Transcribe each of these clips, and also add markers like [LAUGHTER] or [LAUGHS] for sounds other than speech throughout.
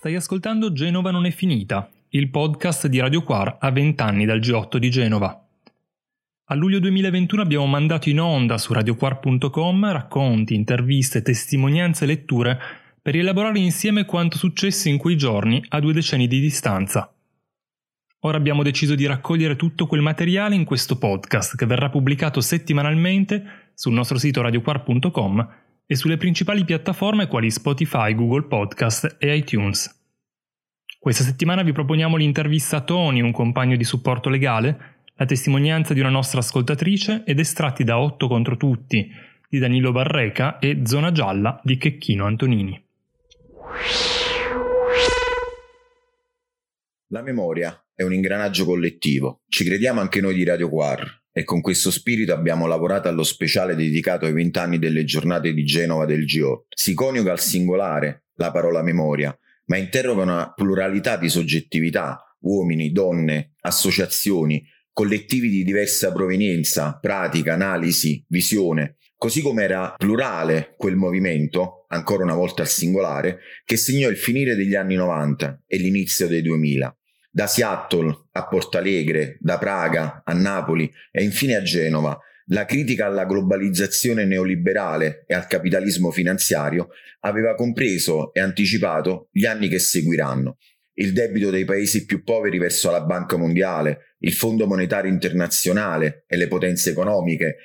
Stai ascoltando Genova non è finita, il podcast di Radio Quar a 20 anni dal G8 di Genova. A luglio 2021 abbiamo mandato in onda su radioquar.com racconti, interviste, testimonianze e letture per rielaborare insieme quanto successe in quei giorni a due decenni di distanza. Ora abbiamo deciso di raccogliere tutto quel materiale in questo podcast che verrà pubblicato settimanalmente sul nostro sito radioquar.com e sulle principali piattaforme quali Spotify, Google Podcast e iTunes. Questa settimana vi proponiamo l'intervista a Tony, un compagno di supporto legale, la testimonianza di una nostra ascoltatrice ed estratti da 8 contro tutti di Danilo Barreca e Zona Gialla di Checchino Antonini. La memoria è un ingranaggio collettivo, ci crediamo anche noi di Radio Quar e con questo spirito abbiamo lavorato allo speciale dedicato ai vent'anni delle giornate di Genova del G8. Si coniuga al singolare la parola memoria, ma interroga una pluralità di soggettività, uomini, donne, associazioni, collettivi di diversa provenienza, pratica, analisi, visione, così come era plurale quel movimento, ancora una volta al singolare, che segnò il finire degli anni 90 e l'inizio dei 2000 da Seattle a Portalegre, da Praga a Napoli e infine a Genova, la critica alla globalizzazione neoliberale e al capitalismo finanziario aveva compreso e anticipato gli anni che seguiranno. Il debito dei paesi più poveri verso la Banca Mondiale, il Fondo Monetario Internazionale e le potenze economiche,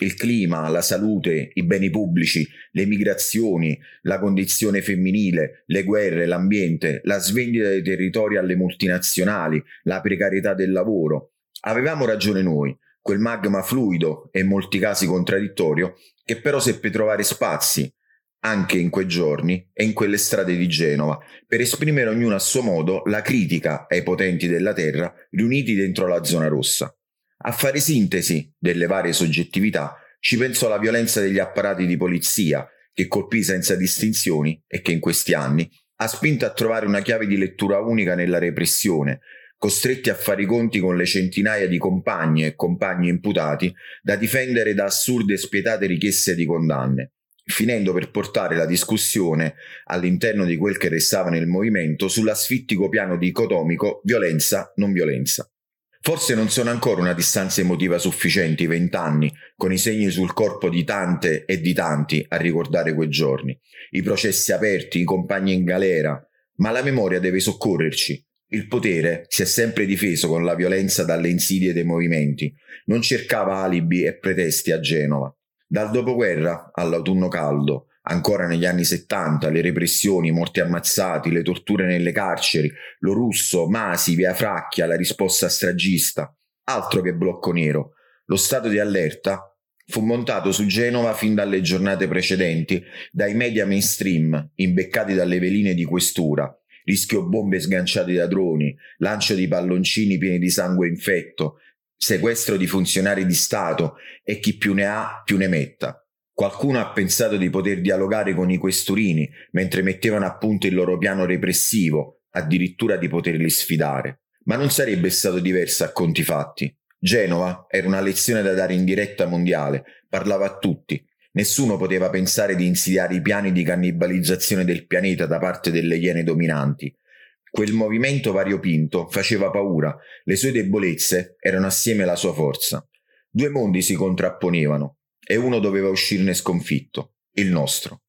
il clima, la salute, i beni pubblici, le migrazioni, la condizione femminile, le guerre, l'ambiente, la svendita dei territori alle multinazionali, la precarietà del lavoro. Avevamo ragione noi, quel magma fluido e in molti casi contraddittorio, che però seppe trovare spazi, anche in quei giorni e in quelle strade di Genova, per esprimere ognuno a suo modo la critica ai potenti della terra riuniti dentro la zona rossa. A fare sintesi delle varie soggettività ci pensò la violenza degli apparati di polizia, che colpì senza distinzioni e che in questi anni ha spinto a trovare una chiave di lettura unica nella repressione, costretti a fare i conti con le centinaia di compagni e compagni imputati da difendere da assurde e spietate richieste di condanne, finendo per portare la discussione all'interno di quel che restava nel movimento sull'asfittico piano dicotomico violenza-non violenza. Forse non sono ancora una distanza emotiva sufficiente i vent'anni, con i segni sul corpo di tante e di tanti a ricordare quei giorni, i processi aperti, i compagni in galera, ma la memoria deve soccorrerci. Il potere si è sempre difeso con la violenza dalle insidie dei movimenti, non cercava alibi e pretesti a Genova. Dal dopoguerra all'autunno caldo, ancora negli anni 70, le repressioni, i morti ammazzati, le torture nelle carceri, lo russo, Masi, via Fracchia, la risposta stragista. Altro che blocco nero. Lo stato di allerta fu montato su Genova fin dalle giornate precedenti dai media mainstream, imbeccati dalle veline di questura, rischio bombe sganciate da droni, lancio di palloncini pieni di sangue infetto, sequestro di funzionari di Stato e chi più ne ha più ne metta. Qualcuno ha pensato di poter dialogare con i questurini mentre mettevano a punto il loro piano repressivo, addirittura di poterli sfidare. Ma non sarebbe stato diverso a conti fatti. Genova era una lezione da dare in diretta mondiale, parlava a tutti. Nessuno poteva pensare di insidiare i piani di cannibalizzazione del pianeta da parte delle iene dominanti. Quel movimento variopinto faceva paura, le sue debolezze erano assieme alla sua forza. Due mondi si contrapponevano, e uno doveva uscirne sconfitto, il nostro.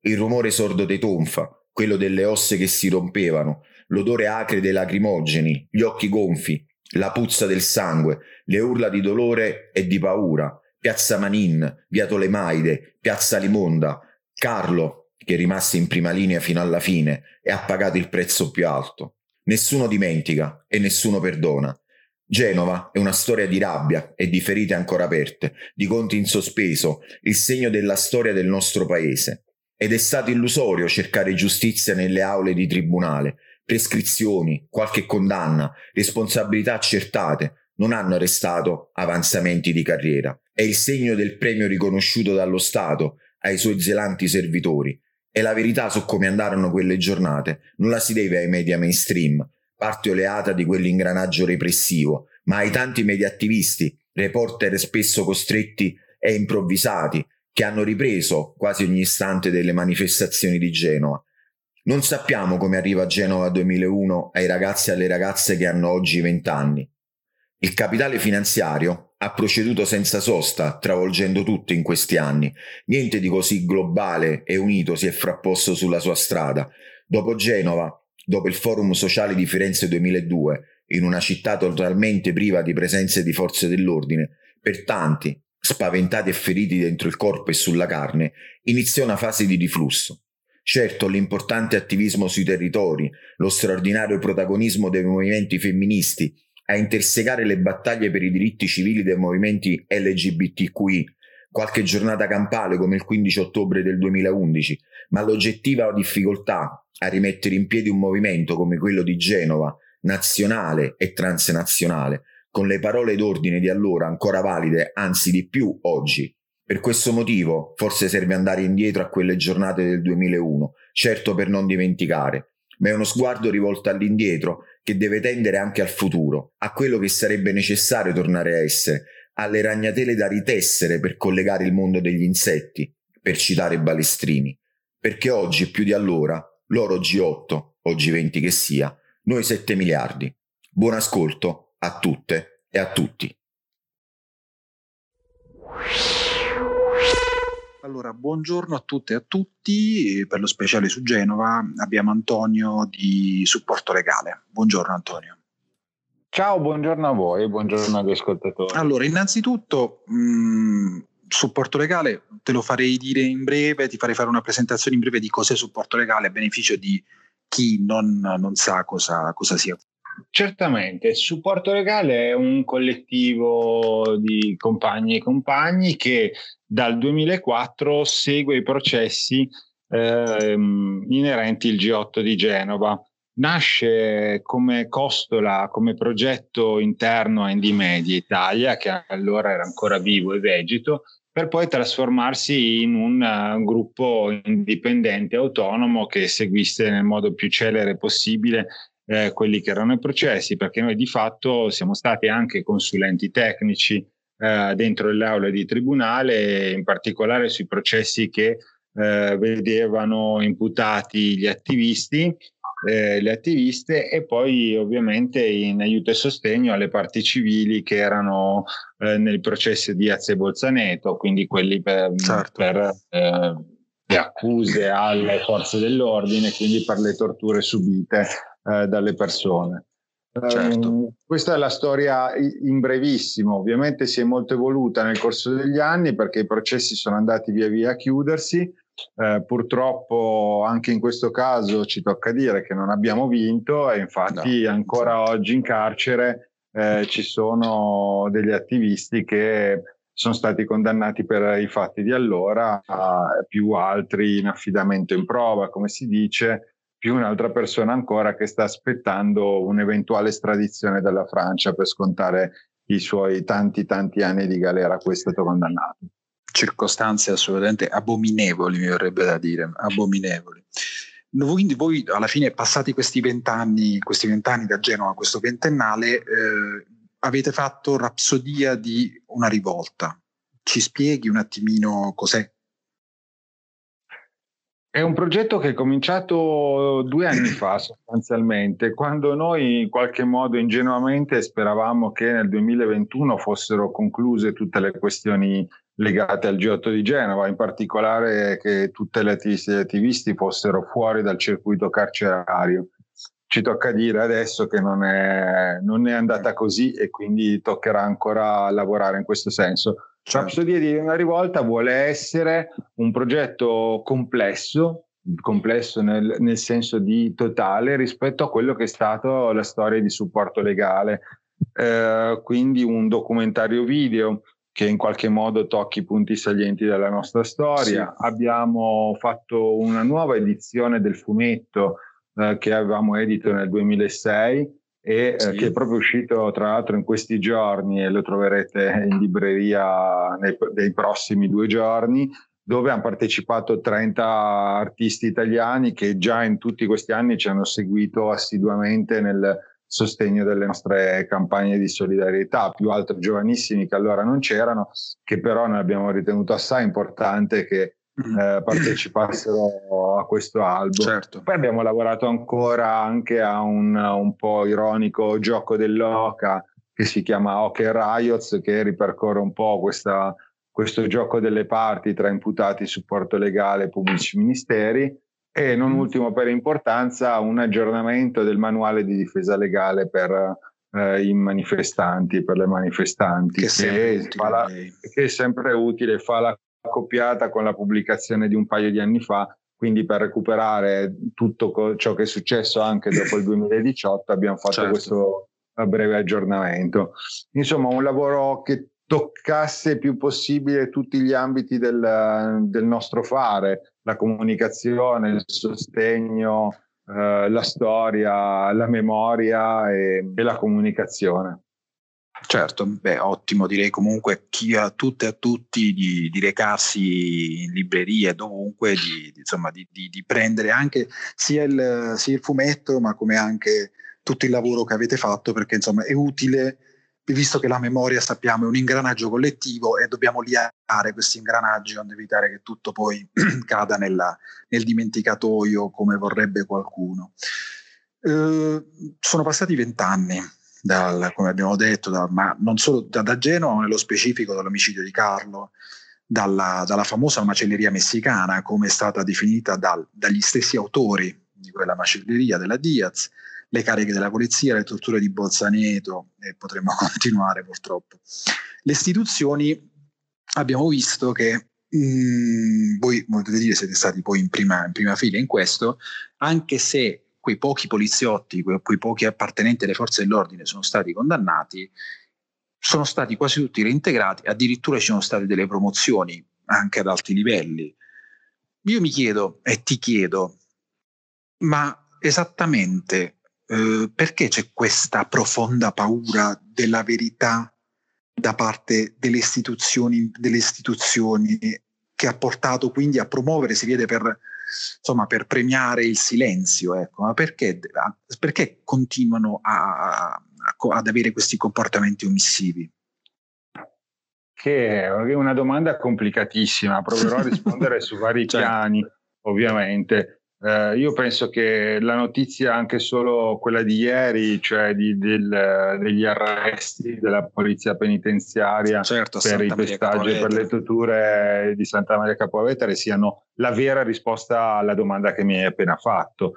Il rumore sordo dei tonfa, quello delle osse che si rompevano, l'odore acre dei lacrimogeni, gli occhi gonfi, la puzza del sangue, le urla di dolore e di paura, piazza Manin, via Tolemaide, piazza Limonda, Carlo, che rimase in prima linea fino alla fine e ha pagato il prezzo più alto. Nessuno dimentica e nessuno perdona. Genova è una storia di rabbia e di ferite ancora aperte, di conti in sospeso, il segno della storia del nostro paese. Ed è stato illusorio cercare giustizia nelle aule di tribunale. Prescrizioni, qualche condanna, responsabilità accertate non hanno arrestato avanzamenti di carriera. È il segno del premio riconosciuto dallo Stato ai suoi zelanti servitori. E la verità su come andarono quelle giornate non la si deve ai media mainstream, parte oleata di quell'ingranaggio repressivo, ma ai tanti media attivisti, reporter spesso costretti e improvvisati, che hanno ripreso quasi ogni istante delle manifestazioni di Genova. Non sappiamo come arriva Genova 2001 ai ragazzi e alle ragazze che hanno oggi 20 anni. Il capitale finanziario ha proceduto senza sosta, travolgendo tutto in questi anni. Niente di così globale e unito si è frapposto sulla sua strada. Dopo Genova, dopo il Forum Sociale di Firenze 2002, in una città totalmente priva di presenze di forze dell'ordine, per tanti, spaventati e feriti dentro il corpo e sulla carne, iniziò una fase di riflusso. Certo, l'importante attivismo sui territori, lo straordinario protagonismo dei movimenti femministi a intersecare le battaglie per i diritti civili dei movimenti LGBTQI, qualche giornata campale come il 15 ottobre del 2011, ma l'oggettiva difficoltà a rimettere in piedi un movimento come quello di Genova, nazionale e transnazionale, con le parole d'ordine di allora ancora valide, anzi di più oggi, per questo motivo forse serve andare indietro a quelle giornate del 2001, certo per non dimenticare, ma è uno sguardo rivolto all'indietro che deve tendere anche al futuro, a quello che sarebbe necessario tornare a essere, alle ragnatele da ritessere per collegare il mondo degli insetti, per citare Balestrini, perché oggi più di allora, loro oggi 8, oggi 20 che sia, noi 7 miliardi. Buon ascolto a tutte e a tutti. Allora, buongiorno a tutte e a tutti. Per lo speciale su Genova abbiamo Antonio di Supporto Legale. Buongiorno Antonio. Ciao, buongiorno a voi, buongiorno agli ascoltatori. Allora, innanzitutto, mh, mm, supporto legale te lo farei dire in breve, ti farei fare una presentazione in breve di cos'è supporto legale a beneficio di chi non, non sa cosa, cosa sia. Certamente, il supporto legale è un collettivo di compagni e compagni che dal 2004 segue i processi eh, inerenti al G8 di Genova. Nasce come costola, come progetto interno a Indie Media Italia, che allora era ancora vivo e vegeto, per poi trasformarsi in un uh, gruppo indipendente, autonomo, che seguisse nel modo più celere possibile eh, quelli che erano i processi, perché noi di fatto siamo stati anche consulenti tecnici eh, dentro le aule di tribunale, in particolare sui processi che eh, vedevano imputati gli attivisti, eh, le attiviste e poi ovviamente in aiuto e sostegno alle parti civili che erano eh, nel processo di Azze Bolzaneto, quindi quelli per, certo. per eh, le accuse alle forze dell'ordine, quindi per le torture subite eh, dalle persone. Certo. Um, questa è la storia in brevissimo, ovviamente si è molto evoluta nel corso degli anni perché i processi sono andati via via a chiudersi. Eh, purtroppo anche in questo caso ci tocca dire che non abbiamo vinto e infatti no, ancora esatto. oggi in carcere eh, ci sono degli attivisti che sono stati condannati per i fatti di allora, più altri in affidamento in prova, come si dice, più un'altra persona ancora che sta aspettando un'eventuale estradizione dalla Francia per scontare i suoi tanti tanti anni di galera a cui è stato condannato. Circostanze assolutamente abominevoli, mi verrebbe da dire, abominevoli. Quindi voi alla fine, passati questi vent'anni, questi vent'anni da Genova, questo ventennale, eh, avete fatto Rapsodia di una rivolta. Ci spieghi un attimino cos'è è un progetto che è cominciato due anni fa sostanzialmente, quando noi in qualche modo ingenuamente speravamo che nel 2021 fossero concluse tutte le questioni legate al G8 di Genova, in particolare che tutte le attiviste gli attivisti fossero fuori dal circuito carcerario. Ci tocca dire adesso che non è, non è andata così e quindi toccherà ancora lavorare in questo senso Certo. Rapsodia di una rivolta vuole essere un progetto complesso, complesso nel, nel, senso di totale rispetto a quello che è stato la storia di supporto legale. Eh, quindi un documentario video che in qualche modo tocchi i punti salienti della nostra storia. Sì. Abbiamo fatto una nuova edizione del fumetto eh, che avevamo edito nel 2006 e sì. eh, che è proprio uscito tra l'altro in questi giorni e lo troverete in libreria nei, nei prossimi due giorni dove hanno partecipato 30 artisti italiani che già in tutti questi anni ci hanno seguito assiduamente nel sostegno delle nostre campagne di solidarietà, più altri giovanissimi che allora non c'erano, che però noi abbiamo ritenuto assai importante che. Eh, partecipassero a questo album. Certo. Poi abbiamo lavorato ancora anche a un, un po' ironico gioco dell'Oca che si chiama Hockey Riots, che ripercorre un po' questa, questo gioco delle parti tra imputati, supporto legale e pubblici ministeri. E non mm. ultimo per importanza, un aggiornamento del manuale di difesa legale per eh, i manifestanti, per le manifestanti, che, che, la, che, è sempre utile, fa la accoppiata con la pubblicazione di un paio di anni fa, quindi per recuperare tutto ciò che è successo anche [COUGHS] dopo il 2018 abbiamo fatto certo. questo breve aggiornamento. Insomma, un lavoro che toccasse più possibile tutti gli ambiti del, del nostro fare, la comunicazione, il sostegno, eh, la storia, la memoria e, e la comunicazione. Certo, beh, ottimo, direi comunque chi a tutte e a tutti di, di recarsi in libreria, dovunque, di, di, insomma, di, di prendere anche sia il, sia il, fumetto, ma come anche tutto il lavoro che avete fatto, perché insomma è utile, visto che la memoria sappiamo è un ingranaggio collettivo e dobbiamo liare questi ingranaggi onde evitare che tutto poi [CLEARS THROAT] cada nella, nel dimenticatoio come vorrebbe qualcuno. Eh, sono passati vent'anni dal, come abbiamo detto, da, ma non solo da, da, Genova, ma nello specifico dall'omicidio di Carlo, dalla, dalla, famosa macelleria messicana, come è stata definita dal, dagli stessi autori di quella macelleria della Diaz, le cariche della polizia, le torture di Bolzaneto e potremmo [LAUGHS] continuare purtroppo. Le istituzioni abbiamo visto che mh, mm, voi potete dire siete stati poi in prima, in prima fila in questo, anche se quei pochi poliziotti, quei, quei pochi appartenenti alle forze dell'ordine sono stati condannati, sono stati quasi tutti reintegrati, addirittura ci sono state delle promozioni anche ad alti livelli. Io mi chiedo e ti chiedo, ma esattamente eh, perché c'è questa profonda paura della verità da parte delle istituzioni, delle istituzioni che ha portato quindi a promuovere, si vede per insomma, per premiare il silenzio, ecco. ma perché, perché continuano a, a, ad avere questi comportamenti omissivi? Che è una domanda complicatissima, proverò a rispondere su vari [LAUGHS] certo. piani, ovviamente. Eh, io penso che la notizia, anche solo quella di ieri, cioè di, del, degli arresti della polizia penitenziaria certo, per i pestaggi e per le torture di Santa Maria Capovetere, siano la vera risposta alla domanda che mi hai appena fatto.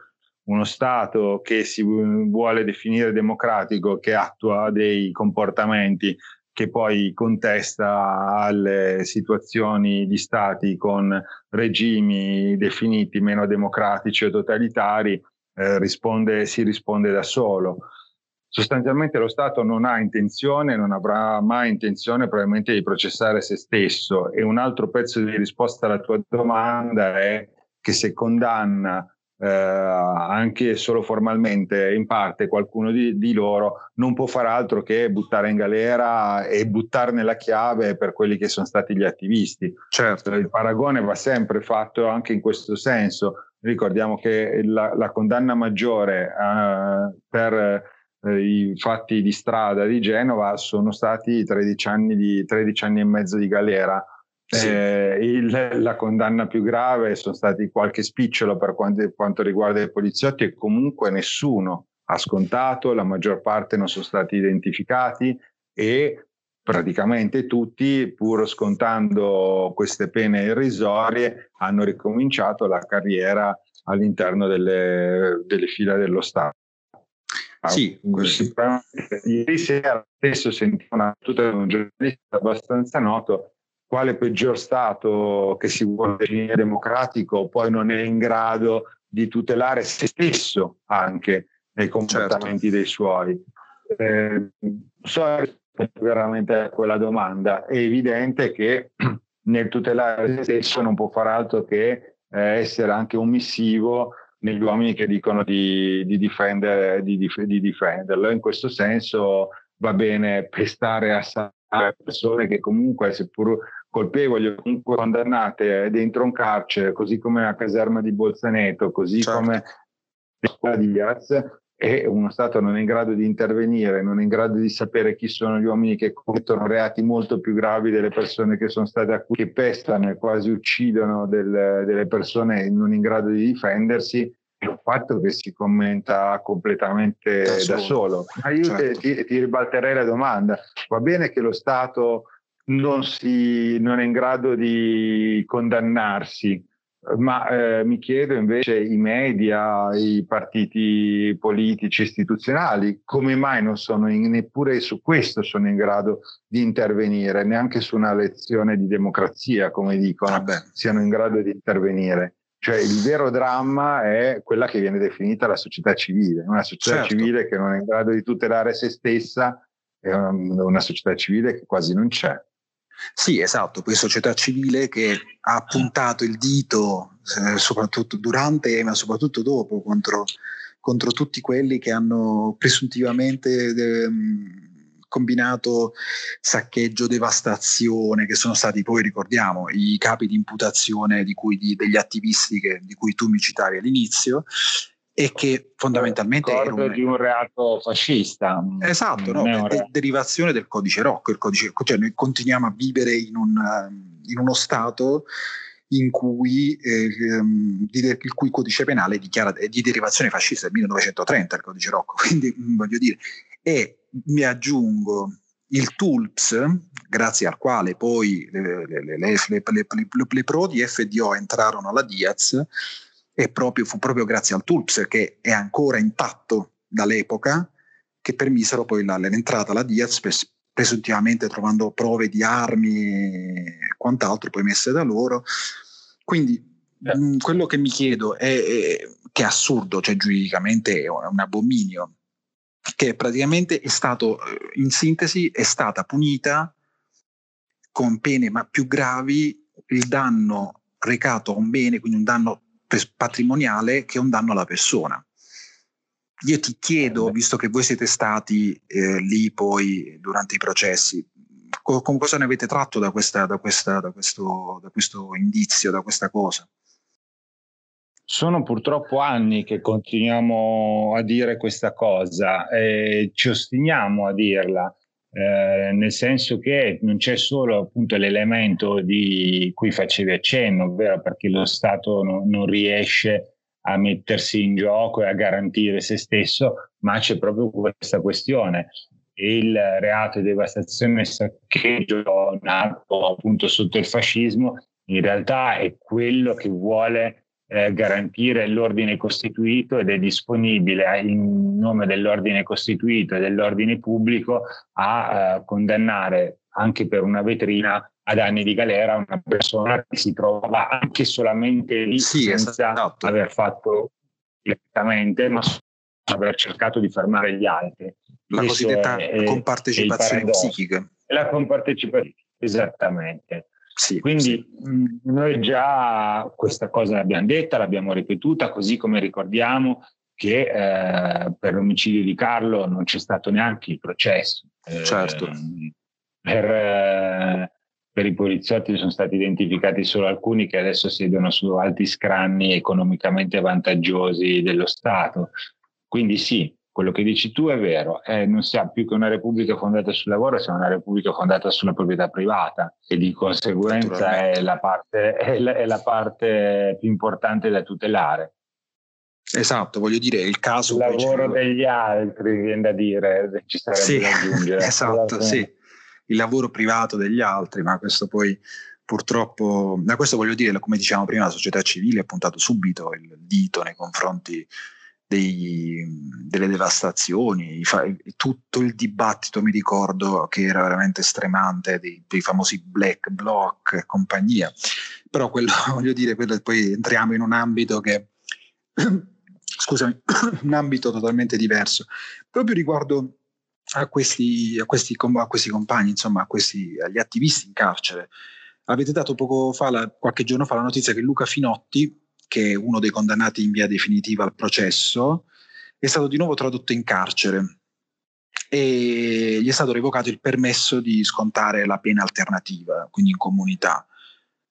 Uno Stato che si vuole definire democratico, che attua dei comportamenti che poi contesta alle situazioni di stati con regimi definiti meno democratici o totalitari, eh, risponde, si risponde da solo. Sostanzialmente lo Stato non ha intenzione, non avrà mai intenzione probabilmente di processare se stesso e un altro pezzo di risposta alla tua domanda è che se condanna eh, anche solo formalmente in parte qualcuno di, di, loro non può fare altro che buttare in galera e buttarne la chiave per quelli che sono stati gli attivisti. Certo, il paragone va sempre fatto anche in questo senso. Ricordiamo che la, la condanna maggiore eh, per eh, i fatti di strada di Genova sono stati 13 anni, di, 13 anni e mezzo di galera sì. Eh, il, la condanna più grave sono stati qualche spicciolo per quanto, quanto, riguarda i poliziotti e comunque nessuno ha scontato, la maggior parte non sono stati identificati e praticamente tutti, pur scontando queste pene irrisorie, hanno ricominciato la carriera all'interno delle, delle fila dello Stato. Sì, ieri sera stesso sentivo una battuta di un giornalista abbastanza noto quale peggior Stato che si vuole definire democratico poi non è in grado di tutelare se stesso anche nei comportamenti certo. dei suoi. Eh, so veramente a quella domanda. È evidente che [CLEARS THROAT] nel tutelare se stesso non può fare altro che eh, essere anche omissivo negli uomini che dicono di, di, difendere, di, di difenderlo. In questo senso va bene pestare assai persone che comunque, seppur colpevoli o comunque condannate dentro un carcere, così come la caserma di Bolzaneto, così certo. come la Diaz, e uno Stato non è in grado di intervenire, non è in grado di sapere chi sono gli uomini che commettono reati molto più gravi delle persone che sono state accusate, che pestano e quasi uccidono del, delle persone non in grado di difendersi, è un fatto che si commenta completamente da solo. Da solo. Ma io certo. ti, ti, ribalterei la domanda. Va bene che lo Stato non, si, non è in grado di condannarsi, ma eh, mi chiedo invece i media, i partiti politici istituzionali, come mai non sono in, neppure su questo sono in grado di intervenire, neanche su una lezione di democrazia, come dicono, ah siano in grado di intervenire. Cioè il vero dramma è quella che viene definita la società civile, una società certo. civile che non è in grado di tutelare se stessa, è una, una società civile che quasi non c'è. Sì, esatto, poi società civile che ha puntato il dito eh, soprattutto durante ma soprattutto dopo contro, contro tutti quelli che hanno presuntivamente eh, combinato saccheggio, devastazione, che sono stati poi, ricordiamo, i capi di imputazione di cui, di, degli attivisti che, di cui tu mi citavi all'inizio e che fondamentalmente è un... di un reato fascista. Esatto, no, de- derivazione del codice Rocco. Il codice, cioè noi continuiamo a vivere in, un, in uno Stato in cui, eh, ehm, il cui codice penale dichiara di derivazione fascista del 1930, il codice Rocco. [LAUGHS] Quindi voglio dire, e mi aggiungo il TULPS, grazie al quale poi le, le, le, le pro di FDO entrarono alla Diaz, e proprio, fu proprio grazie al Tulps che è ancora intatto dall'epoca che permisero poi la, l'entrata alla Diaz presuntivamente trovando prove di armi e quant'altro poi messe da loro quindi eh. mh, quello che mi chiedo è, è, che è assurdo cioè giuridicamente è un abominio che praticamente è stato in sintesi è stata punita con pene ma più gravi il danno recato a un bene quindi un danno patrimoniale che è un danno alla persona. Io ti chiedo, visto che voi siete stati eh, lì poi durante i processi, co- con cosa ne avete tratto da, questa, da, questa, da, questo, da questo indizio, da questa cosa? Sono purtroppo anni che continuiamo a dire questa cosa e ci ostiniamo a dirla. Eh, nel senso che non c'è solo appunto l'elemento di cui facevi accenno, ovvero perché lo Stato no, non riesce a mettersi in gioco e a garantire se stesso, ma c'è proprio questa questione. Il reato di devastazione e saccheggio nato appunto sotto il fascismo in realtà è quello che vuole eh, garantire l'ordine costituito ed è disponibile in nome dell'ordine costituito e dell'ordine pubblico a eh, condannare anche per una vetrina ad anni di galera una persona che si trova anche solamente lì sì, senza esatto. aver fatto direttamente, ma aver cercato di fermare gli altri. La Questo cosiddetta è, compartecipazione psichica. La compartecipazione, esattamente. Sì, Quindi sì. Noi già questa cosa l'abbiamo detta, l'abbiamo ripetuta, così come ricordiamo che eh, per l'omicidio di Carlo non c'è stato neanche il processo. Certo. Eh, per, eh, per, i poliziotti sono stati identificati solo alcuni che adesso siedono su alti scranni economicamente vantaggiosi dello Stato. Quindi sì, quello che dici tu è vero, eh, non siamo più che una repubblica fondata sul lavoro, siamo una repubblica fondata sulla proprietà privata e di conseguenza è la, parte, è, la, è la parte più importante da tutelare. Esatto, voglio dire, il caso... Il lavoro degli altri, viene da dire, ci sarebbe sì, da aggiungere. [LAUGHS] Esatto, sì, il lavoro privato degli altri, ma questo poi purtroppo, da questo voglio dire, come dicevamo prima, la società civile ha puntato subito il dito nei confronti dei, delle devastazioni, tutto il dibattito mi ricordo che era veramente stremante dei, dei famosi black bloc e compagnia, però quello [LAUGHS] voglio dire, quello, poi entriamo in un ambito che, [CLEARS THROAT] scusami, [CLEARS THROAT] un ambito totalmente diverso, proprio riguardo a questi, a questi, a questi compagni, insomma, a questi, agli attivisti in carcere. Avete dato poco fa, la, qualche giorno fa, la notizia che Luca Finotti, che è uno dei condannati in via definitiva al processo, è stato di nuovo tradotto in carcere e gli è stato revocato il permesso di scontare la pena alternativa, quindi in comunità.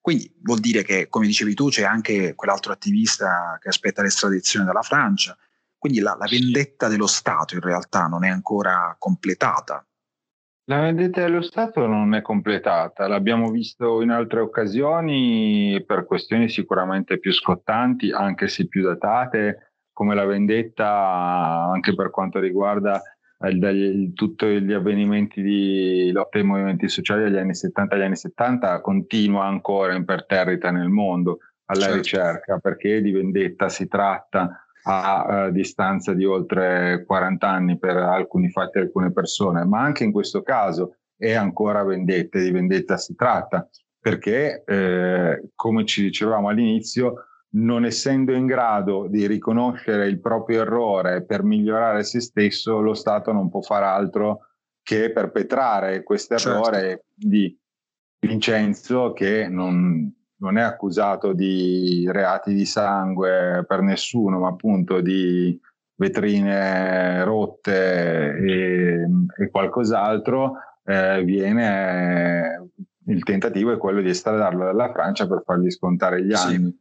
Quindi vuol dire che, come dicevi tu, c'è anche quell'altro attivista che aspetta l'estradizione dalla Francia, Quindi la, la vendetta dello Stato in realtà non è ancora completata. La vendetta dello Stato non è completata, l'abbiamo visto in altre occasioni per questioni sicuramente più scottanti, anche se più datate, come la vendetta anche per quanto riguarda tutti gli avvenimenti di lotta ai movimenti sociali degli anni 70 agli anni 70 continua ancora imperterrita nel mondo alla certo. ricerca perché di vendetta si tratta a, a distanza di oltre 40 anni per alcuni fatti e alcune persone, ma anche in questo caso è ancora vendetta, di vendetta si tratta, perché eh, come ci dicevamo all'inizio, non essendo in grado di riconoscere il proprio errore per migliorare se stesso, lo Stato non può fare altro che perpetrare questo errore certo. di Vincenzo che non, non è accusato di reati di sangue per nessuno, ma appunto di vetrine rotte e, e qualcos'altro, eh, viene il tentativo è quello di estradarlo dalla Francia per fargli scontare gli anni.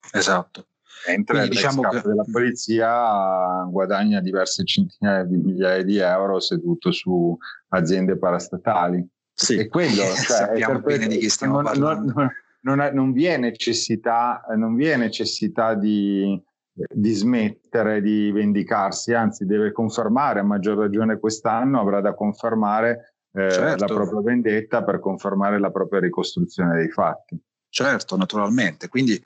Sì, esatto. Mentre Quindi, diciamo che... della polizia guadagna diverse centinaia di migliaia di euro seduto su aziende parastatali. Sì, e quello [LAUGHS] cioè, sappiamo bene di chi stiamo non, parlando. Non, non, è, non, vi è necessità, non vi è necessità di, di, smettere di vendicarsi, anzi deve confermare, a maggior ragione quest'anno avrà da confermare eh, certo. la propria vendetta per confermare la propria ricostruzione dei fatti. Certo, naturalmente. Quindi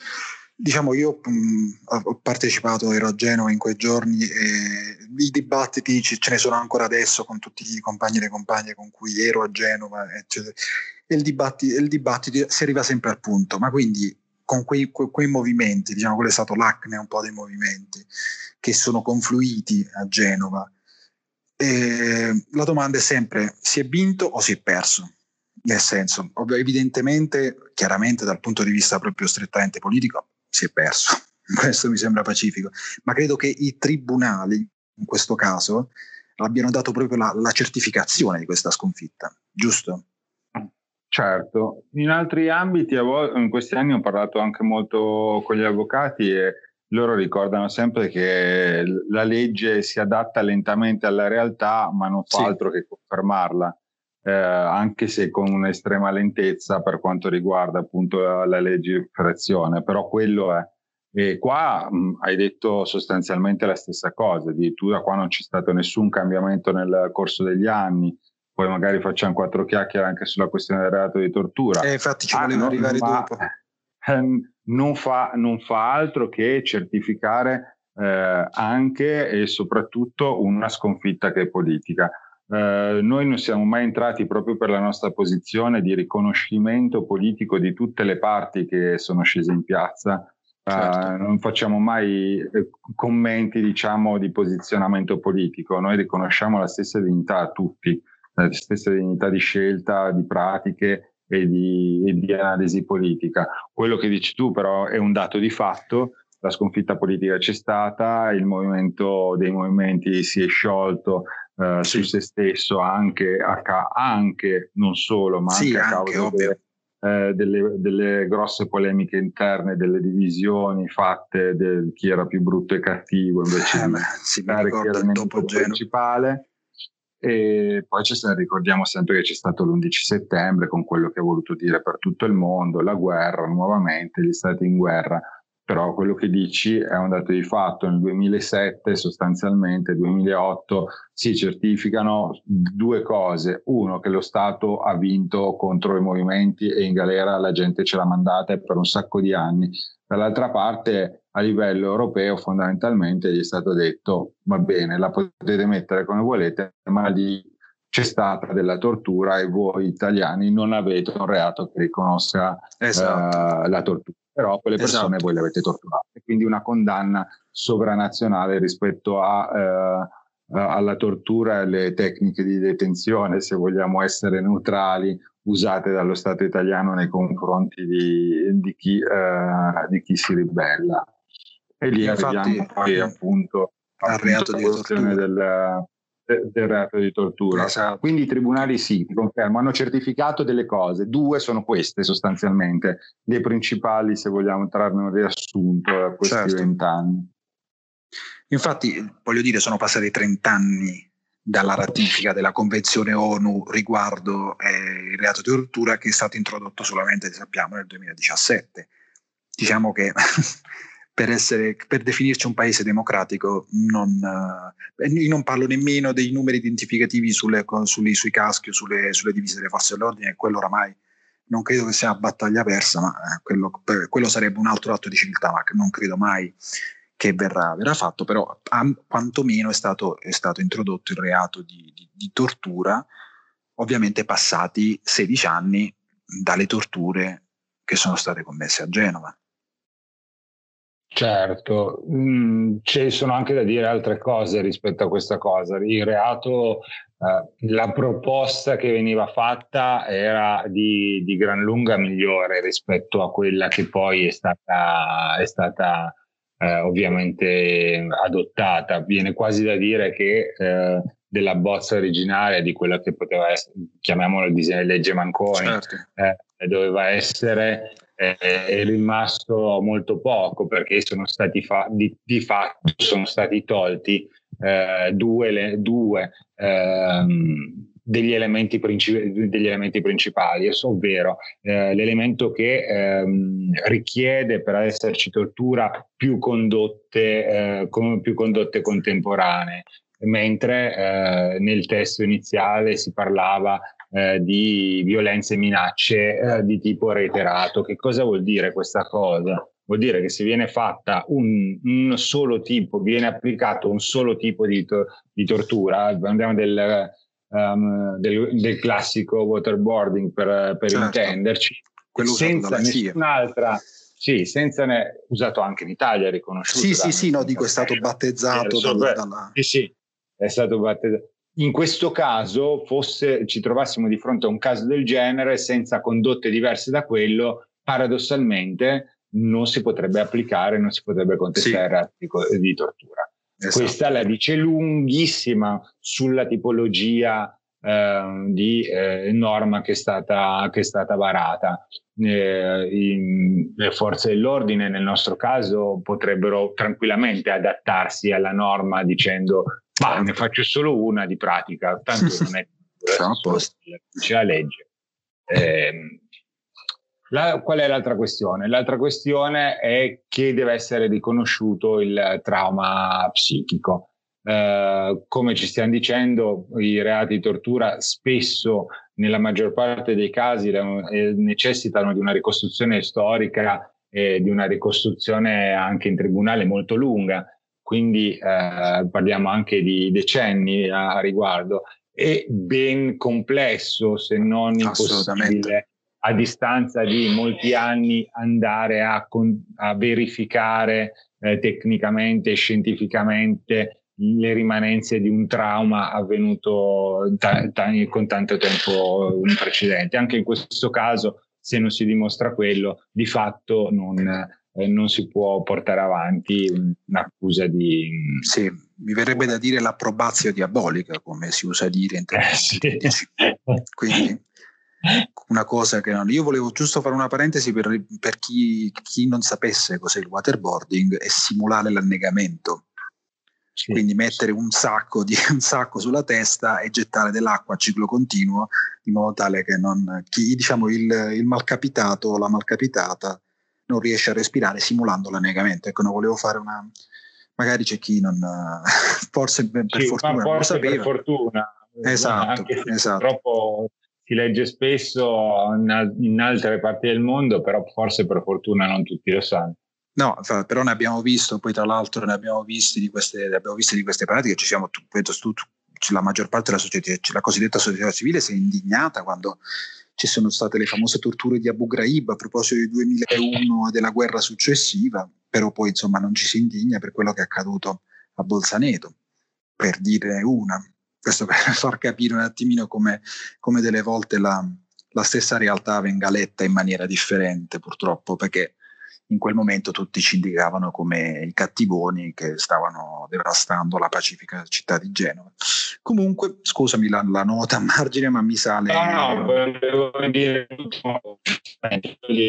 diciamo io mh, ho partecipato, ero a Genova in quei giorni e i dibattiti ce ne sono ancora adesso con tutti i compagni e le compagne con cui ero a Genova, eccetera e il dibattito, il dibattito si arriva sempre al punto, ma quindi con quei, quei, quei, movimenti, diciamo quello è stato l'acne un po' dei movimenti che sono confluiti a Genova, e la domanda è sempre si è vinto o si è perso? Nel senso, evidentemente, chiaramente dal punto di vista proprio strettamente politico, si è perso. [LAUGHS] Questo mi sembra pacifico, ma credo che i tribunali, in questo caso, abbiano dato proprio la, la certificazione di questa sconfitta, giusto? Certo, in altri ambiti, in questi anni ho parlato anche molto con gli avvocati e loro ricordano sempre che la legge si adatta lentamente alla realtà, ma non fa sì. altro che confermarla, eh, anche se con un'estrema lentezza per quanto riguarda appunto la legiferazione, però quello è. E qua mh, hai detto sostanzialmente la stessa cosa, addirittura qua non c'è stato nessun cambiamento nel corso degli anni poi magari facciamo quattro chiacchiere anche sulla questione del reato di tortura. Eh, infatti ci volevo ah, arrivare ma, dopo. [LAUGHS] Ehm, non, fa, non, fa, altro che certificare eh, anche e soprattutto una sconfitta che è politica. Eh, noi non siamo mai entrati proprio per la nostra posizione di riconoscimento politico di tutte le parti che sono scese in piazza. Certo. Uh, non facciamo mai eh, commenti, diciamo, di posizionamento politico. Noi riconosciamo la stessa dignità a tutti la stessa dignità di scelta, di pratiche e di, e di analisi politica. Quello che dici tu però è un dato di fatto, la sconfitta politica c'è stata, il movimento dei movimenti si è sciolto eh, sì. su se stesso anche, a, anche, non solo, ma sì, anche a causa delle, eh, delle, delle, grosse polemiche interne, delle divisioni fatte di chi era più brutto e cattivo invece eh, di sì, chi principale. E poi ci ricordiamo sempre che c'è stato l'11 settembre con quello che ha voluto dire per tutto il mondo, la guerra nuovamente, gli stati in guerra, però quello che dici è un dato di fatto, nel 2007 sostanzialmente, 2008 si certificano due cose, uno che lo Stato ha vinto contro i movimenti e in galera la gente ce l'ha mandata per un sacco di anni, dall'altra parte a livello europeo fondamentalmente gli è stato detto va bene, la potete mettere come volete, ma lì c'è stata della tortura e voi italiani non avete un reato che riconosca esatto. uh, la tortura. Però quelle persone esatto. voi le avete torturate. Quindi una condanna sovranazionale rispetto a, uh, alla tortura e alle tecniche di detenzione, se vogliamo essere neutrali, usate dallo Stato italiano nei confronti di, di, chi, uh, di chi si ribella. E lì Infatti, arriviamo poi appunto al reato di tortura. Del, del reato di tortura. Esatto. Quindi i tribunali sì, ti confermo, hanno certificato delle cose, due sono queste sostanzialmente, le principali se vogliamo trarne un riassunto da questi certo. vent'anni. Infatti, voglio dire, sono passati 30 anni dalla ratifica della Convenzione ONU riguardo eh, il reato di tortura che è stato introdotto solamente, sappiamo, nel 2017. Diciamo che [LAUGHS] per, essere, per definirci un paese democratico non, eh, non parlo nemmeno dei numeri identificativi sulle, sulle, sui caschi o sulle, sulle, divise delle forze dell'ordine, quello oramai non credo che sia una battaglia persa, ma eh, quello, quello, sarebbe un altro atto di civiltà, ma non credo mai che verrà, verrà fatto, però a, quantomeno è stato, è stato, introdotto il reato di, di, di tortura, ovviamente passati 16 anni dalle torture che sono state commesse a Genova. Certo, mm, ci sono anche da dire altre cose rispetto a questa cosa. Il reato, eh, la proposta che veniva fatta era di, di, gran lunga migliore rispetto a quella che poi è stata, è stata eh, ovviamente adottata. Viene quasi da dire che eh, della bozza originale di quella che poteva essere, chiamiamolo disegno di legge Manconi, certo. eh, doveva essere è rimasto molto poco perché sono stati fa- di, di fatto sono stati tolti eh, due, le, due ehm, degli elementi, principi, degli elementi principali, ovvero eh, l'elemento che ehm, richiede per esserci tortura più condotte, eh, con, più condotte contemporanee, mentre eh, nel testo iniziale si parlava eh, di violenze e minacce eh, di tipo reiterato. Che cosa vuol dire questa cosa? Vuol dire che se viene fatta un, un solo tipo, viene applicato un solo tipo di, to- di tortura, andiamo del, um, del, del, classico waterboarding per, per certo. intenderci, Quello senza nessun'altra sì, senza ne... usato anche in Italia, riconosciuto. Sì, sì, sì, no, dico è stato battezzato dalla, dalla... Sì, sì, è stato battezzato. In questo caso, fosse ci trovassimo di fronte a un caso del genere senza condotte diverse da quello, paradossalmente non si potrebbe applicare, non si potrebbe contestare sì. di tortura. Esatto. Questa la dice lunghissima sulla tipologia eh, di eh, norma che è stata, che è stata varata. Eh, in, le forze dell'ordine nel nostro caso potrebbero tranquillamente adattarsi alla norma dicendo ma ne faccio solo una di pratica, tanto non è [LAUGHS] c'è la legge. Eh, la, qual è l'altra questione? L'altra questione è che deve essere riconosciuto il trauma psichico. Eh, come ci stiamo dicendo, i reati di tortura spesso, nella maggior parte dei casi, eh, necessitano di una ricostruzione storica e di una ricostruzione anche in tribunale molto lunga quindi eh, parliamo anche di decenni a, a, riguardo, è ben complesso se non impossibile a distanza di molti anni andare a, con, a verificare eh, tecnicamente e scientificamente le rimanenze di un trauma avvenuto ta- ta- con tanto tempo precedente. Anche in questo caso, se non si dimostra quello, di fatto non, non si può portare avanti un'accusa di... Sì, mi verrebbe da dire l'approbazio diabolica, come si usa dire in termini eh, sì. Quindi una cosa che non... Io volevo giusto fare una parentesi per, per chi, chi, non sapesse cos'è il waterboarding e simulare l'annegamento. Sì, Quindi mettere un sacco, di, un sacco sulla testa e gettare dell'acqua a ciclo continuo in modo tale che non, chi, diciamo, il, il malcapitato o la malcapitata non riesce a respirare simulando l'annegamento. Ecco, non volevo fare una... Magari c'è chi non... [LAUGHS] forse per sì, fortuna non sapeva. Per fortuna. Esatto, esatto. Purtroppo si legge spesso in, altre parti del mondo, però forse per fortuna non tutti lo sanno. No, però ne abbiamo visto, poi tra l'altro ne abbiamo visti di queste, di queste pratiche, ci siamo, tu, la maggior parte della società, la cosiddetta società civile si è indignata quando ci sono state le famose torture di Abu Ghraib a proposito del 2001 e della guerra successiva, però poi insomma non ci si indigna per quello che è accaduto a Bolzaneto, per dire una. Questo [LAUGHS] per far capire un attimino come, come delle volte la, la stessa realtà venga letta in maniera differente, purtroppo, perché in quel momento tutti ci indicavano come i cattivoni che stavano devastando la pacifica città di Genova. Comunque, scusami la, la nota a margine, ma mi sale. No, no, volevo dire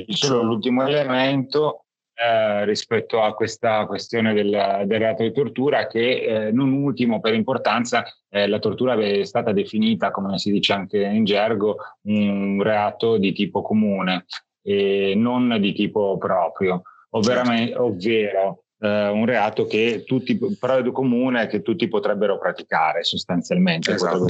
solo l'ultimo elemento eh, rispetto a questa questione del, del reato di tortura che eh, non ultimo per importanza eh, la tortura è stata definita come si dice anche in gergo un reato di tipo comune e non di tipo proprio ovvero, ovvero eh, un reato che tutti però comune che tutti potrebbero praticare sostanzialmente esatto.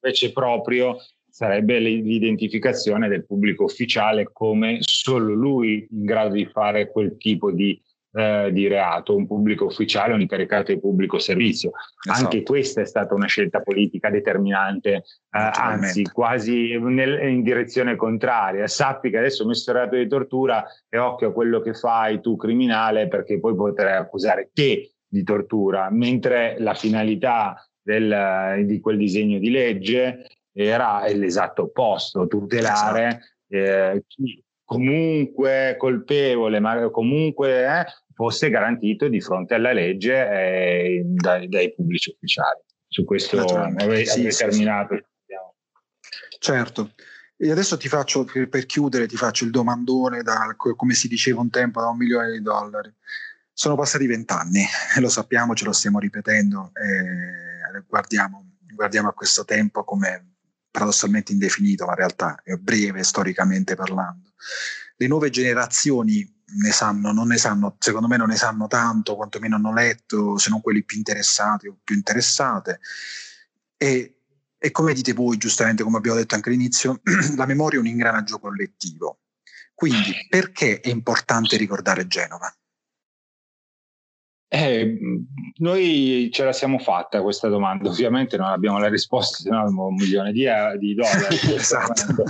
invece proprio sarebbe l'identificazione del pubblico ufficiale come solo lui in grado di fare quel tipo di, eh, di reato, un pubblico ufficiale, un incaricato di pubblico servizio. Esatto. Anche questa è stata una scelta politica determinante, eh, anzi quasi nel, in direzione contraria. Sappi che adesso ho messo il reato di tortura e occhio a quello che fai tu criminale perché poi potrai accusare te di tortura, mentre la finalità del, di quel disegno di legge era l'esatto opposto, tutelare eh, chi comunque colpevole, ma comunque eh, fosse garantito di fronte alla legge eh, dai, dai, pubblici ufficiali. Su questo avete sì, terminato. Sì, sì. Certo. E adesso ti faccio, per chiudere, ti faccio il domandone, da, come si diceva un tempo, da un milione di dollari. Sono passati vent'anni, [LAUGHS] lo sappiamo, ce lo stiamo ripetendo, guardiamo, guardiamo a questo tempo come paradossalmente indefinito, ma in realtà è breve storicamente parlando. Le nuove generazioni ne sanno, non ne sanno, secondo me non ne sanno tanto, quantomeno hanno letto, se non quelli più interessati o più interessate. E, e come dite voi, giustamente, come abbiamo detto anche all'inizio, [CLEARS THROAT] la memoria è un ingranaggio collettivo. Quindi perché è importante ricordare Genova? Eh, noi ce la siamo fatta questa domanda, ovviamente non abbiamo la risposta, se no un milione di, di dollari. [LAUGHS] esatto.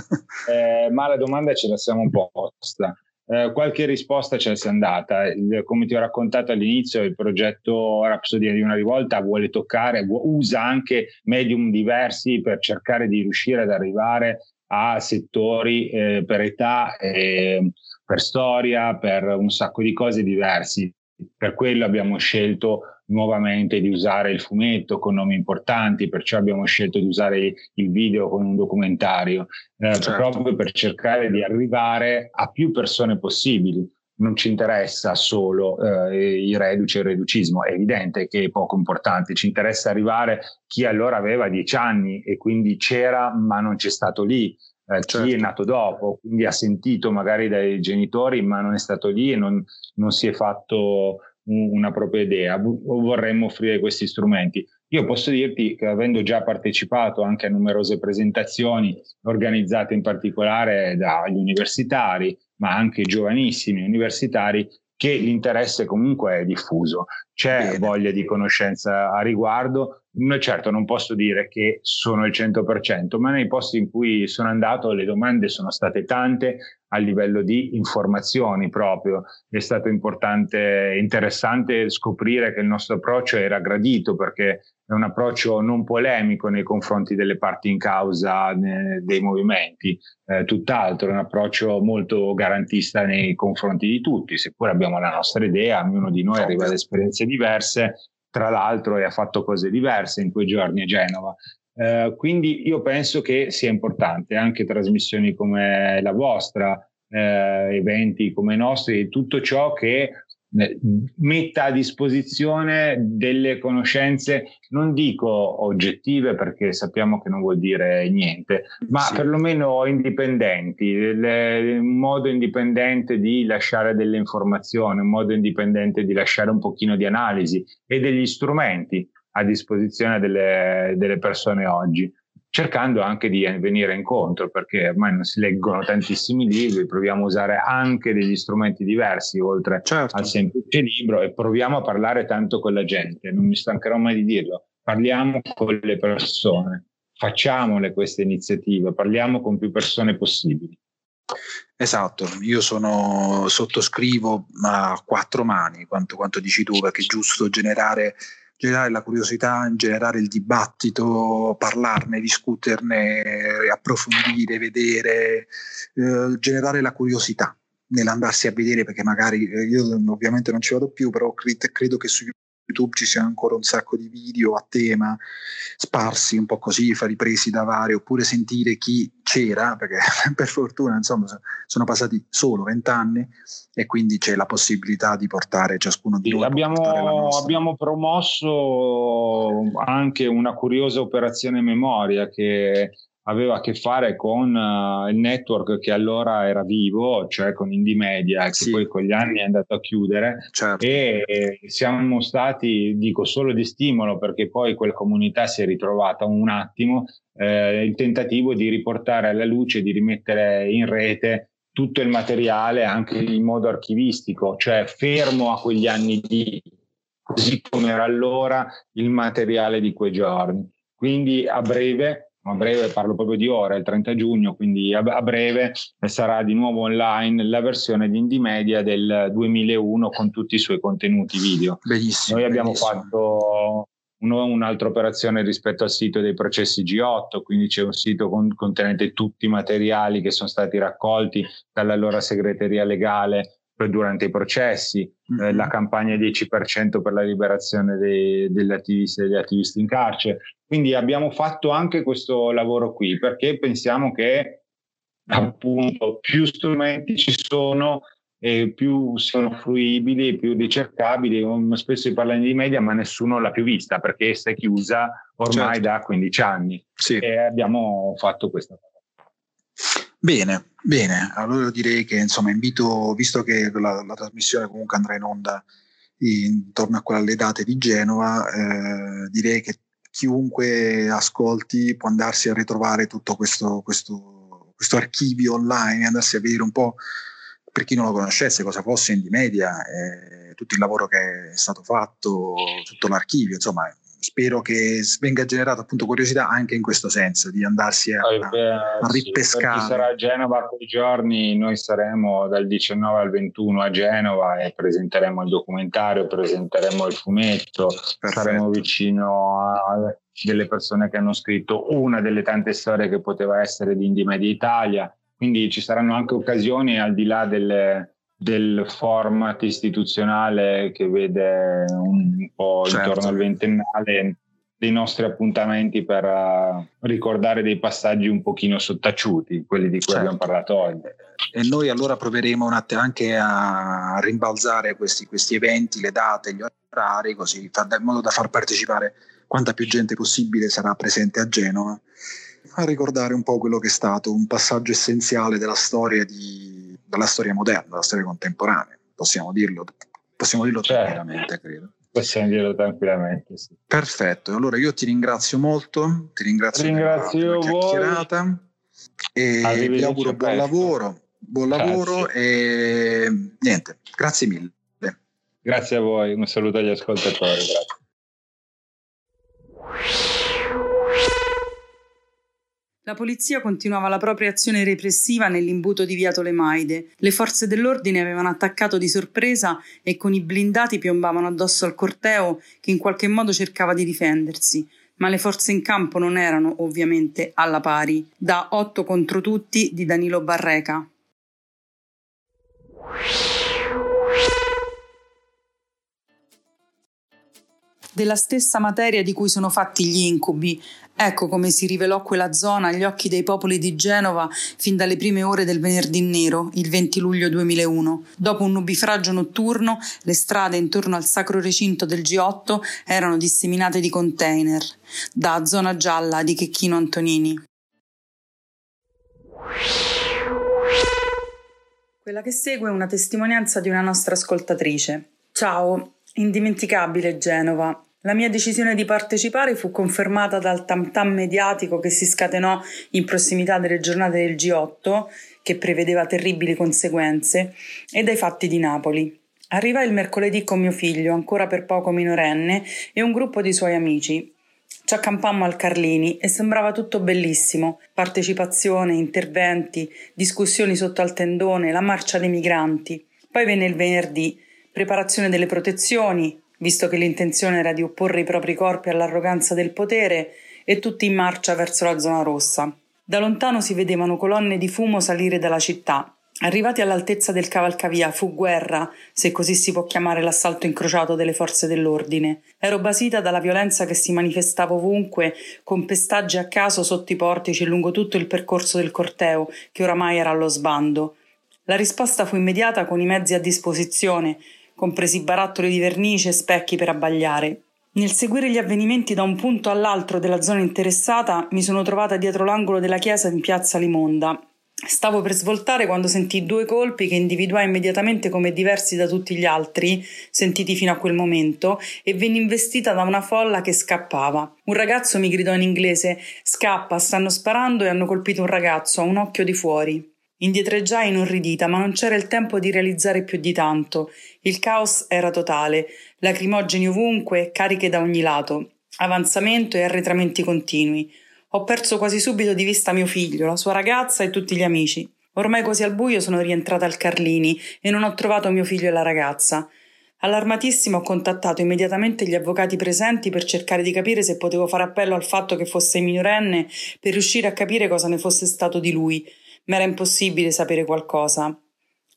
eh, ma la domanda ce la siamo posta. Eh, qualche risposta ce la si è andata. Il, come ti ho raccontato all'inizio, il progetto Rapsodia di una rivolta vuole toccare, usa anche medium diversi per cercare di riuscire ad arrivare a settori eh, per età, eh, per storia, per un sacco di cose diversi per quello abbiamo scelto nuovamente di usare il fumetto con nomi importanti, perciò abbiamo scelto di usare il video con un documentario, eh, certo. proprio per cercare di arrivare a più persone possibili. Non ci interessa solo eh, i reduci e il reducismo, è evidente che è poco importante, ci interessa arrivare chi allora aveva dieci anni e quindi c'era ma non c'è stato lì, eh, certo. chi è nato dopo, quindi ha sentito magari dai genitori, ma non è stato lì e non, non si è fatto un, una propria idea. O vorremmo offrire questi strumenti. Io posso dirti che avendo già partecipato anche a numerose presentazioni organizzate in particolare dagli universitari, ma anche giovanissimi universitari, che l'interesse comunque è diffuso, c'è Bene. voglia di conoscenza a riguardo. Certo, non posso dire che sono il 100%, ma nei posti in cui sono andato le domande sono state tante a livello di informazioni proprio. È stato importante, interessante scoprire che il nostro approccio era gradito perché è un approccio non polemico nei confronti delle parti in causa ne, dei movimenti, eh, tutt'altro, è un approccio molto garantista nei confronti di tutti, seppure abbiamo la nostra idea, ognuno di noi arriva ad esperienze diverse, tra l'altro e ha fatto cose diverse in quei giorni a Genova. Eh, quindi io penso che sia importante anche trasmissioni come la vostra, eh, eventi come i nostri, tutto ciò che metta a disposizione delle conoscenze, non dico oggettive perché sappiamo che non vuol dire niente, ma sì. perlomeno indipendenti, un modo indipendente di lasciare delle informazioni, un modo indipendente di lasciare un pochino di analisi e degli strumenti a disposizione delle, delle persone oggi cercando anche di venire incontro perché ormai non si leggono tantissimi libri, proviamo a usare anche degli strumenti diversi oltre certo. al semplice libro e proviamo a parlare tanto con la gente, non mi stancherò mai di dirlo, parliamo con le persone, facciamole queste iniziative, parliamo con più persone possibili. Esatto, io sono, sottoscrivo a quattro mani quanto, quanto dici tu, perché è giusto generare generare la curiosità, generare il dibattito, parlarne, discuterne, approfondire, vedere, eh, generare la curiosità nell'andarsi a vedere perché magari eh, io ovviamente non ci vado più, però credo che sui YouTube ci siano ancora un sacco di video a tema, sparsi un po' così, fa ripresi da vari, oppure sentire chi c'era, perché [LAUGHS] per fortuna insomma sono passati solo vent'anni e quindi c'è la possibilità di portare ciascuno di noi. Abbiamo, abbiamo promosso anche una curiosa operazione memoria che aveva a che fare con uh, il network che allora era vivo, cioè con Indie Media, che sì. poi con gli anni è andato a chiudere. Certo. E siamo stati, dico solo di stimolo, perché poi quella comunità si è ritrovata un attimo, eh, il tentativo di riportare alla luce, di rimettere in rete tutto il materiale anche in modo archivistico, cioè fermo a quegli anni di, così come era allora il materiale di quei giorni. Quindi a breve a breve parlo proprio di ora, il 30 giugno, quindi a, breve sarà di nuovo online la versione di Indie Media del 2001 con tutti i suoi contenuti video. Benissimo. Noi abbiamo benissimo. fatto uno, un'altra operazione rispetto al sito dei processi G8, quindi c'è un sito con, contenente tutti i materiali che sono stati raccolti dall'allora segreteria legale durante i processi, mm-hmm. eh, la campagna 10% per la liberazione dei, degli attivisti e degli attivisti in carcere. Quindi abbiamo fatto anche questo lavoro qui perché pensiamo che appunto più strumenti ci sono e più sono fruibili, più ricercabili. Spesso si parla di media, ma nessuno l'ha più vista perché essa è chiusa ormai certo. da 15 anni. Sì. E abbiamo fatto questa cosa. Bene, bene. Allora direi che insomma invito, visto che la, la trasmissione comunque andrà in onda intorno a quelle date di Genova, eh, direi che chiunque ascolti può andarsi a ritrovare tutto questo, questo, questo archivio online, andarsi a vedere un po' per chi non lo conoscesse cosa fosse Indie Media, eh, tutto il lavoro che è stato fatto, tutto l'archivio, insomma spero che venga generata appunto curiosità anche in questo senso di andarsi a, beh, a ripescare. Sì, chi sarà a Genova quei giorni, noi saremo dal 19 al 21 a Genova e presenteremo il documentario, presenteremo il fumetto, Perfetto. saremo vicino a delle persone che hanno scritto una delle tante storie che poteva essere di Indie Media Italia, quindi ci saranno anche occasioni al di là delle del format istituzionale che vede un po' certo. intorno al ventennale dei nostri appuntamenti per uh, ricordare dei passaggi un pochino sottaciuti, quelli di cui certo. abbiamo parlato oggi. E noi allora proveremo un attimo anche a rimbalzare questi, questi eventi, le date, gli orari, così in modo da far partecipare quanta più gente possibile sarà presente a Genova, a ricordare un po' quello che è stato un passaggio essenziale della storia di dalla storia moderna, dalla storia contemporanea, possiamo dirlo, possiamo dirlo certo. tranquillamente, credo. Possiamo dirlo tranquillamente, sì. Perfetto, allora io ti ringrazio molto, ti ringrazio, ringrazio per la chiacchierata e vi auguro buon lavoro, buon grazie. lavoro e niente, grazie mille. Grazie a voi, un saluto agli ascoltatori, grazie. La polizia continuava la propria azione repressiva nell'imbuto di Via Tolemaide. Le forze dell'ordine avevano attaccato di sorpresa e con i blindati piombavano addosso al corteo che in qualche modo cercava di difendersi. Ma le forze in campo non erano, ovviamente, alla pari. Da otto contro tutti di Danilo Barreca. della stessa materia di cui sono fatti gli incubi. Ecco come si rivelò quella zona agli occhi dei popoli di Genova fin dalle prime ore del venerdì nero, il 20 luglio 2001. Dopo un nubifragio notturno, le strade intorno al sacro recinto del G8 erano disseminate di container, da zona gialla di Checchino Antonini. Quella che segue è una testimonianza di una nostra ascoltatrice. Ciao, indimenticabile Genova. La mia decisione di partecipare fu confermata dal tam tam mediatico che si scatenò in prossimità delle giornate del G8, che prevedeva terribili conseguenze, e dai fatti di Napoli. Arrivai il mercoledì con mio figlio, ancora per poco minorenne, e un gruppo di suoi amici. Ci accampammo al Carlini e sembrava tutto bellissimo. Partecipazione, interventi, discussioni sotto al tendone, la marcia dei migranti. Poi venne il venerdì, preparazione delle protezioni, visto che l'intenzione era di opporre i propri corpi all'arroganza del potere, e tutti in marcia verso la zona rossa. Da lontano si vedevano colonne di fumo salire dalla città. Arrivati all'altezza del cavalcavia fu guerra, se così si può chiamare l'assalto incrociato delle forze dell'ordine. Ero basita dalla violenza che si manifestava ovunque, con pestaggi a caso sotto i portici lungo tutto il percorso del corteo, che oramai era allo sbando. La risposta fu immediata con i mezzi a disposizione, compresi barattoli di vernice e specchi per abbagliare. Nel seguire gli avvenimenti da un punto all'altro della zona interessata, mi sono trovata dietro l'angolo della chiesa in piazza Limonda, Stavo per svoltare quando sentii due colpi che individuai immediatamente come diversi da tutti gli altri, sentiti fino a quel momento, e venni investita da una folla che scappava. Un ragazzo mi gridò in inglese: Scappa, stanno sparando e hanno colpito un ragazzo, a un occhio di fuori. Indietreggiai inorridita, ma non c'era il tempo di realizzare più di tanto. Il caos era totale, lacrimogeni ovunque, cariche da ogni lato, avanzamento e arretramenti continui. Ho perso quasi subito di vista mio figlio, la sua ragazza e tutti gli amici. Ormai quasi al buio sono rientrata al Carlini e non ho trovato mio figlio e la ragazza. Allarmatissima ho contattato immediatamente gli avvocati presenti per cercare di capire se potevo fare appello al fatto che fosse minorenne per riuscire a capire cosa ne fosse stato di lui. Ma era impossibile sapere qualcosa.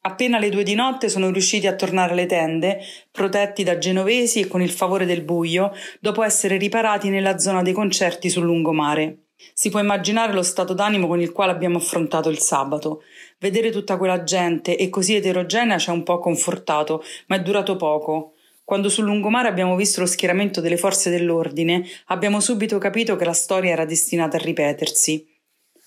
Appena le due di notte sono riusciti a tornare alle tende, protetti da genovesi e con il favore del buio, dopo essere riparati nella zona dei concerti sul lungomare. Si può immaginare lo stato d'animo con il quale abbiamo affrontato il sabato. Vedere tutta quella gente e così eterogenea ci ha un po' confortato, ma è durato poco. Quando sul lungomare abbiamo visto lo schieramento delle forze dell'ordine, abbiamo subito capito che la storia era destinata a ripetersi.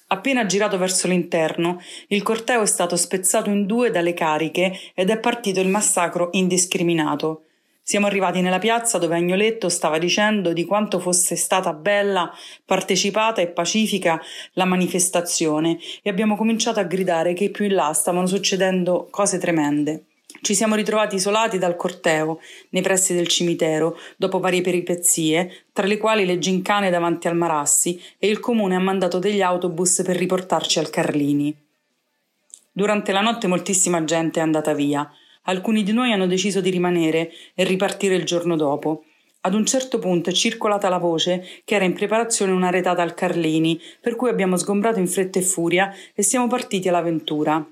Appena girato verso l'interno, il corteo è stato spezzato in due dalle cariche ed è partito il massacro indiscriminato. Siamo arrivati nella piazza dove Agnoletto stava dicendo di quanto fosse stata bella, partecipata e pacifica la manifestazione e abbiamo cominciato a gridare che più in là stavano succedendo cose tremende. Ci siamo ritrovati isolati dal corteo, nei pressi del cimitero, dopo varie peripezie, tra le quali le gincane davanti al Marassi, e il comune ha mandato degli autobus per riportarci al Carlini. Durante la notte moltissima gente è andata via. Alcuni di noi hanno deciso di rimanere e ripartire il giorno dopo. Ad un certo punto è circolata la voce che era in preparazione una retata al Carlini, per cui abbiamo sgombrato in fretta e furia e siamo partiti all'avventura.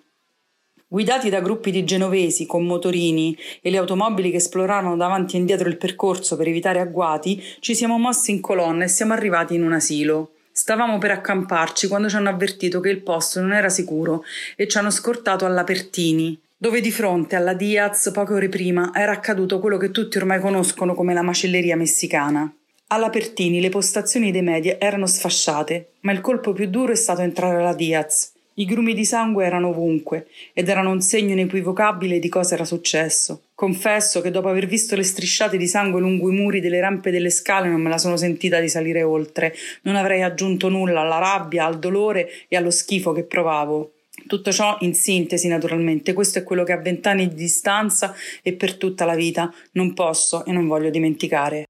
Guidati da gruppi di genovesi con motorini e le automobili che esplorarono davanti e indietro il percorso per evitare agguati, ci siamo mossi in colonna e siamo arrivati in un asilo. Stavamo per accamparci quando ci hanno avvertito che il posto non era sicuro e ci hanno scortato alla Pertini, dove di fronte alla Diaz poche ore prima era accaduto quello che tutti ormai conoscono come la macelleria messicana. Alla Pertini le postazioni dei media erano sfasciate, ma il colpo più duro è stato entrare alla Diaz. I grumi di sangue erano ovunque ed erano un segno inequivocabile di cosa era successo. Confesso che dopo aver visto le strisciate di sangue lungo i muri delle rampe delle scale non me la sono sentita di salire oltre. Non avrei aggiunto nulla alla rabbia, al dolore e allo schifo che provavo. Tutto ciò in sintesi, naturalmente, questo è quello che a vent'anni di distanza e per tutta la vita non posso e non voglio dimenticare.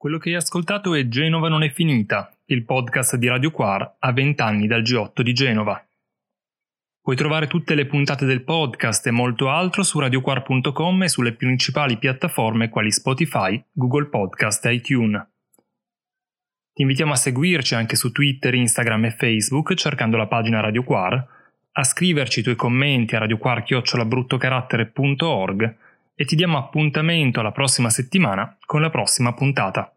Quello che hai ascoltato è Genova non è finita, il podcast di Radio Quar a vent'anni dal G8 di Genova. Puoi trovare tutte le puntate del podcast e molto altro su radioquar.com e sulle principali piattaforme quali Spotify, Google Podcast e iTunes. Ti invitiamo a seguirci anche su Twitter, Instagram e Facebook cercando la pagina Radio Quar, a scriverci i tuoi commenti a radioquar.org e ti diamo appuntamento alla prossima settimana con la prossima puntata.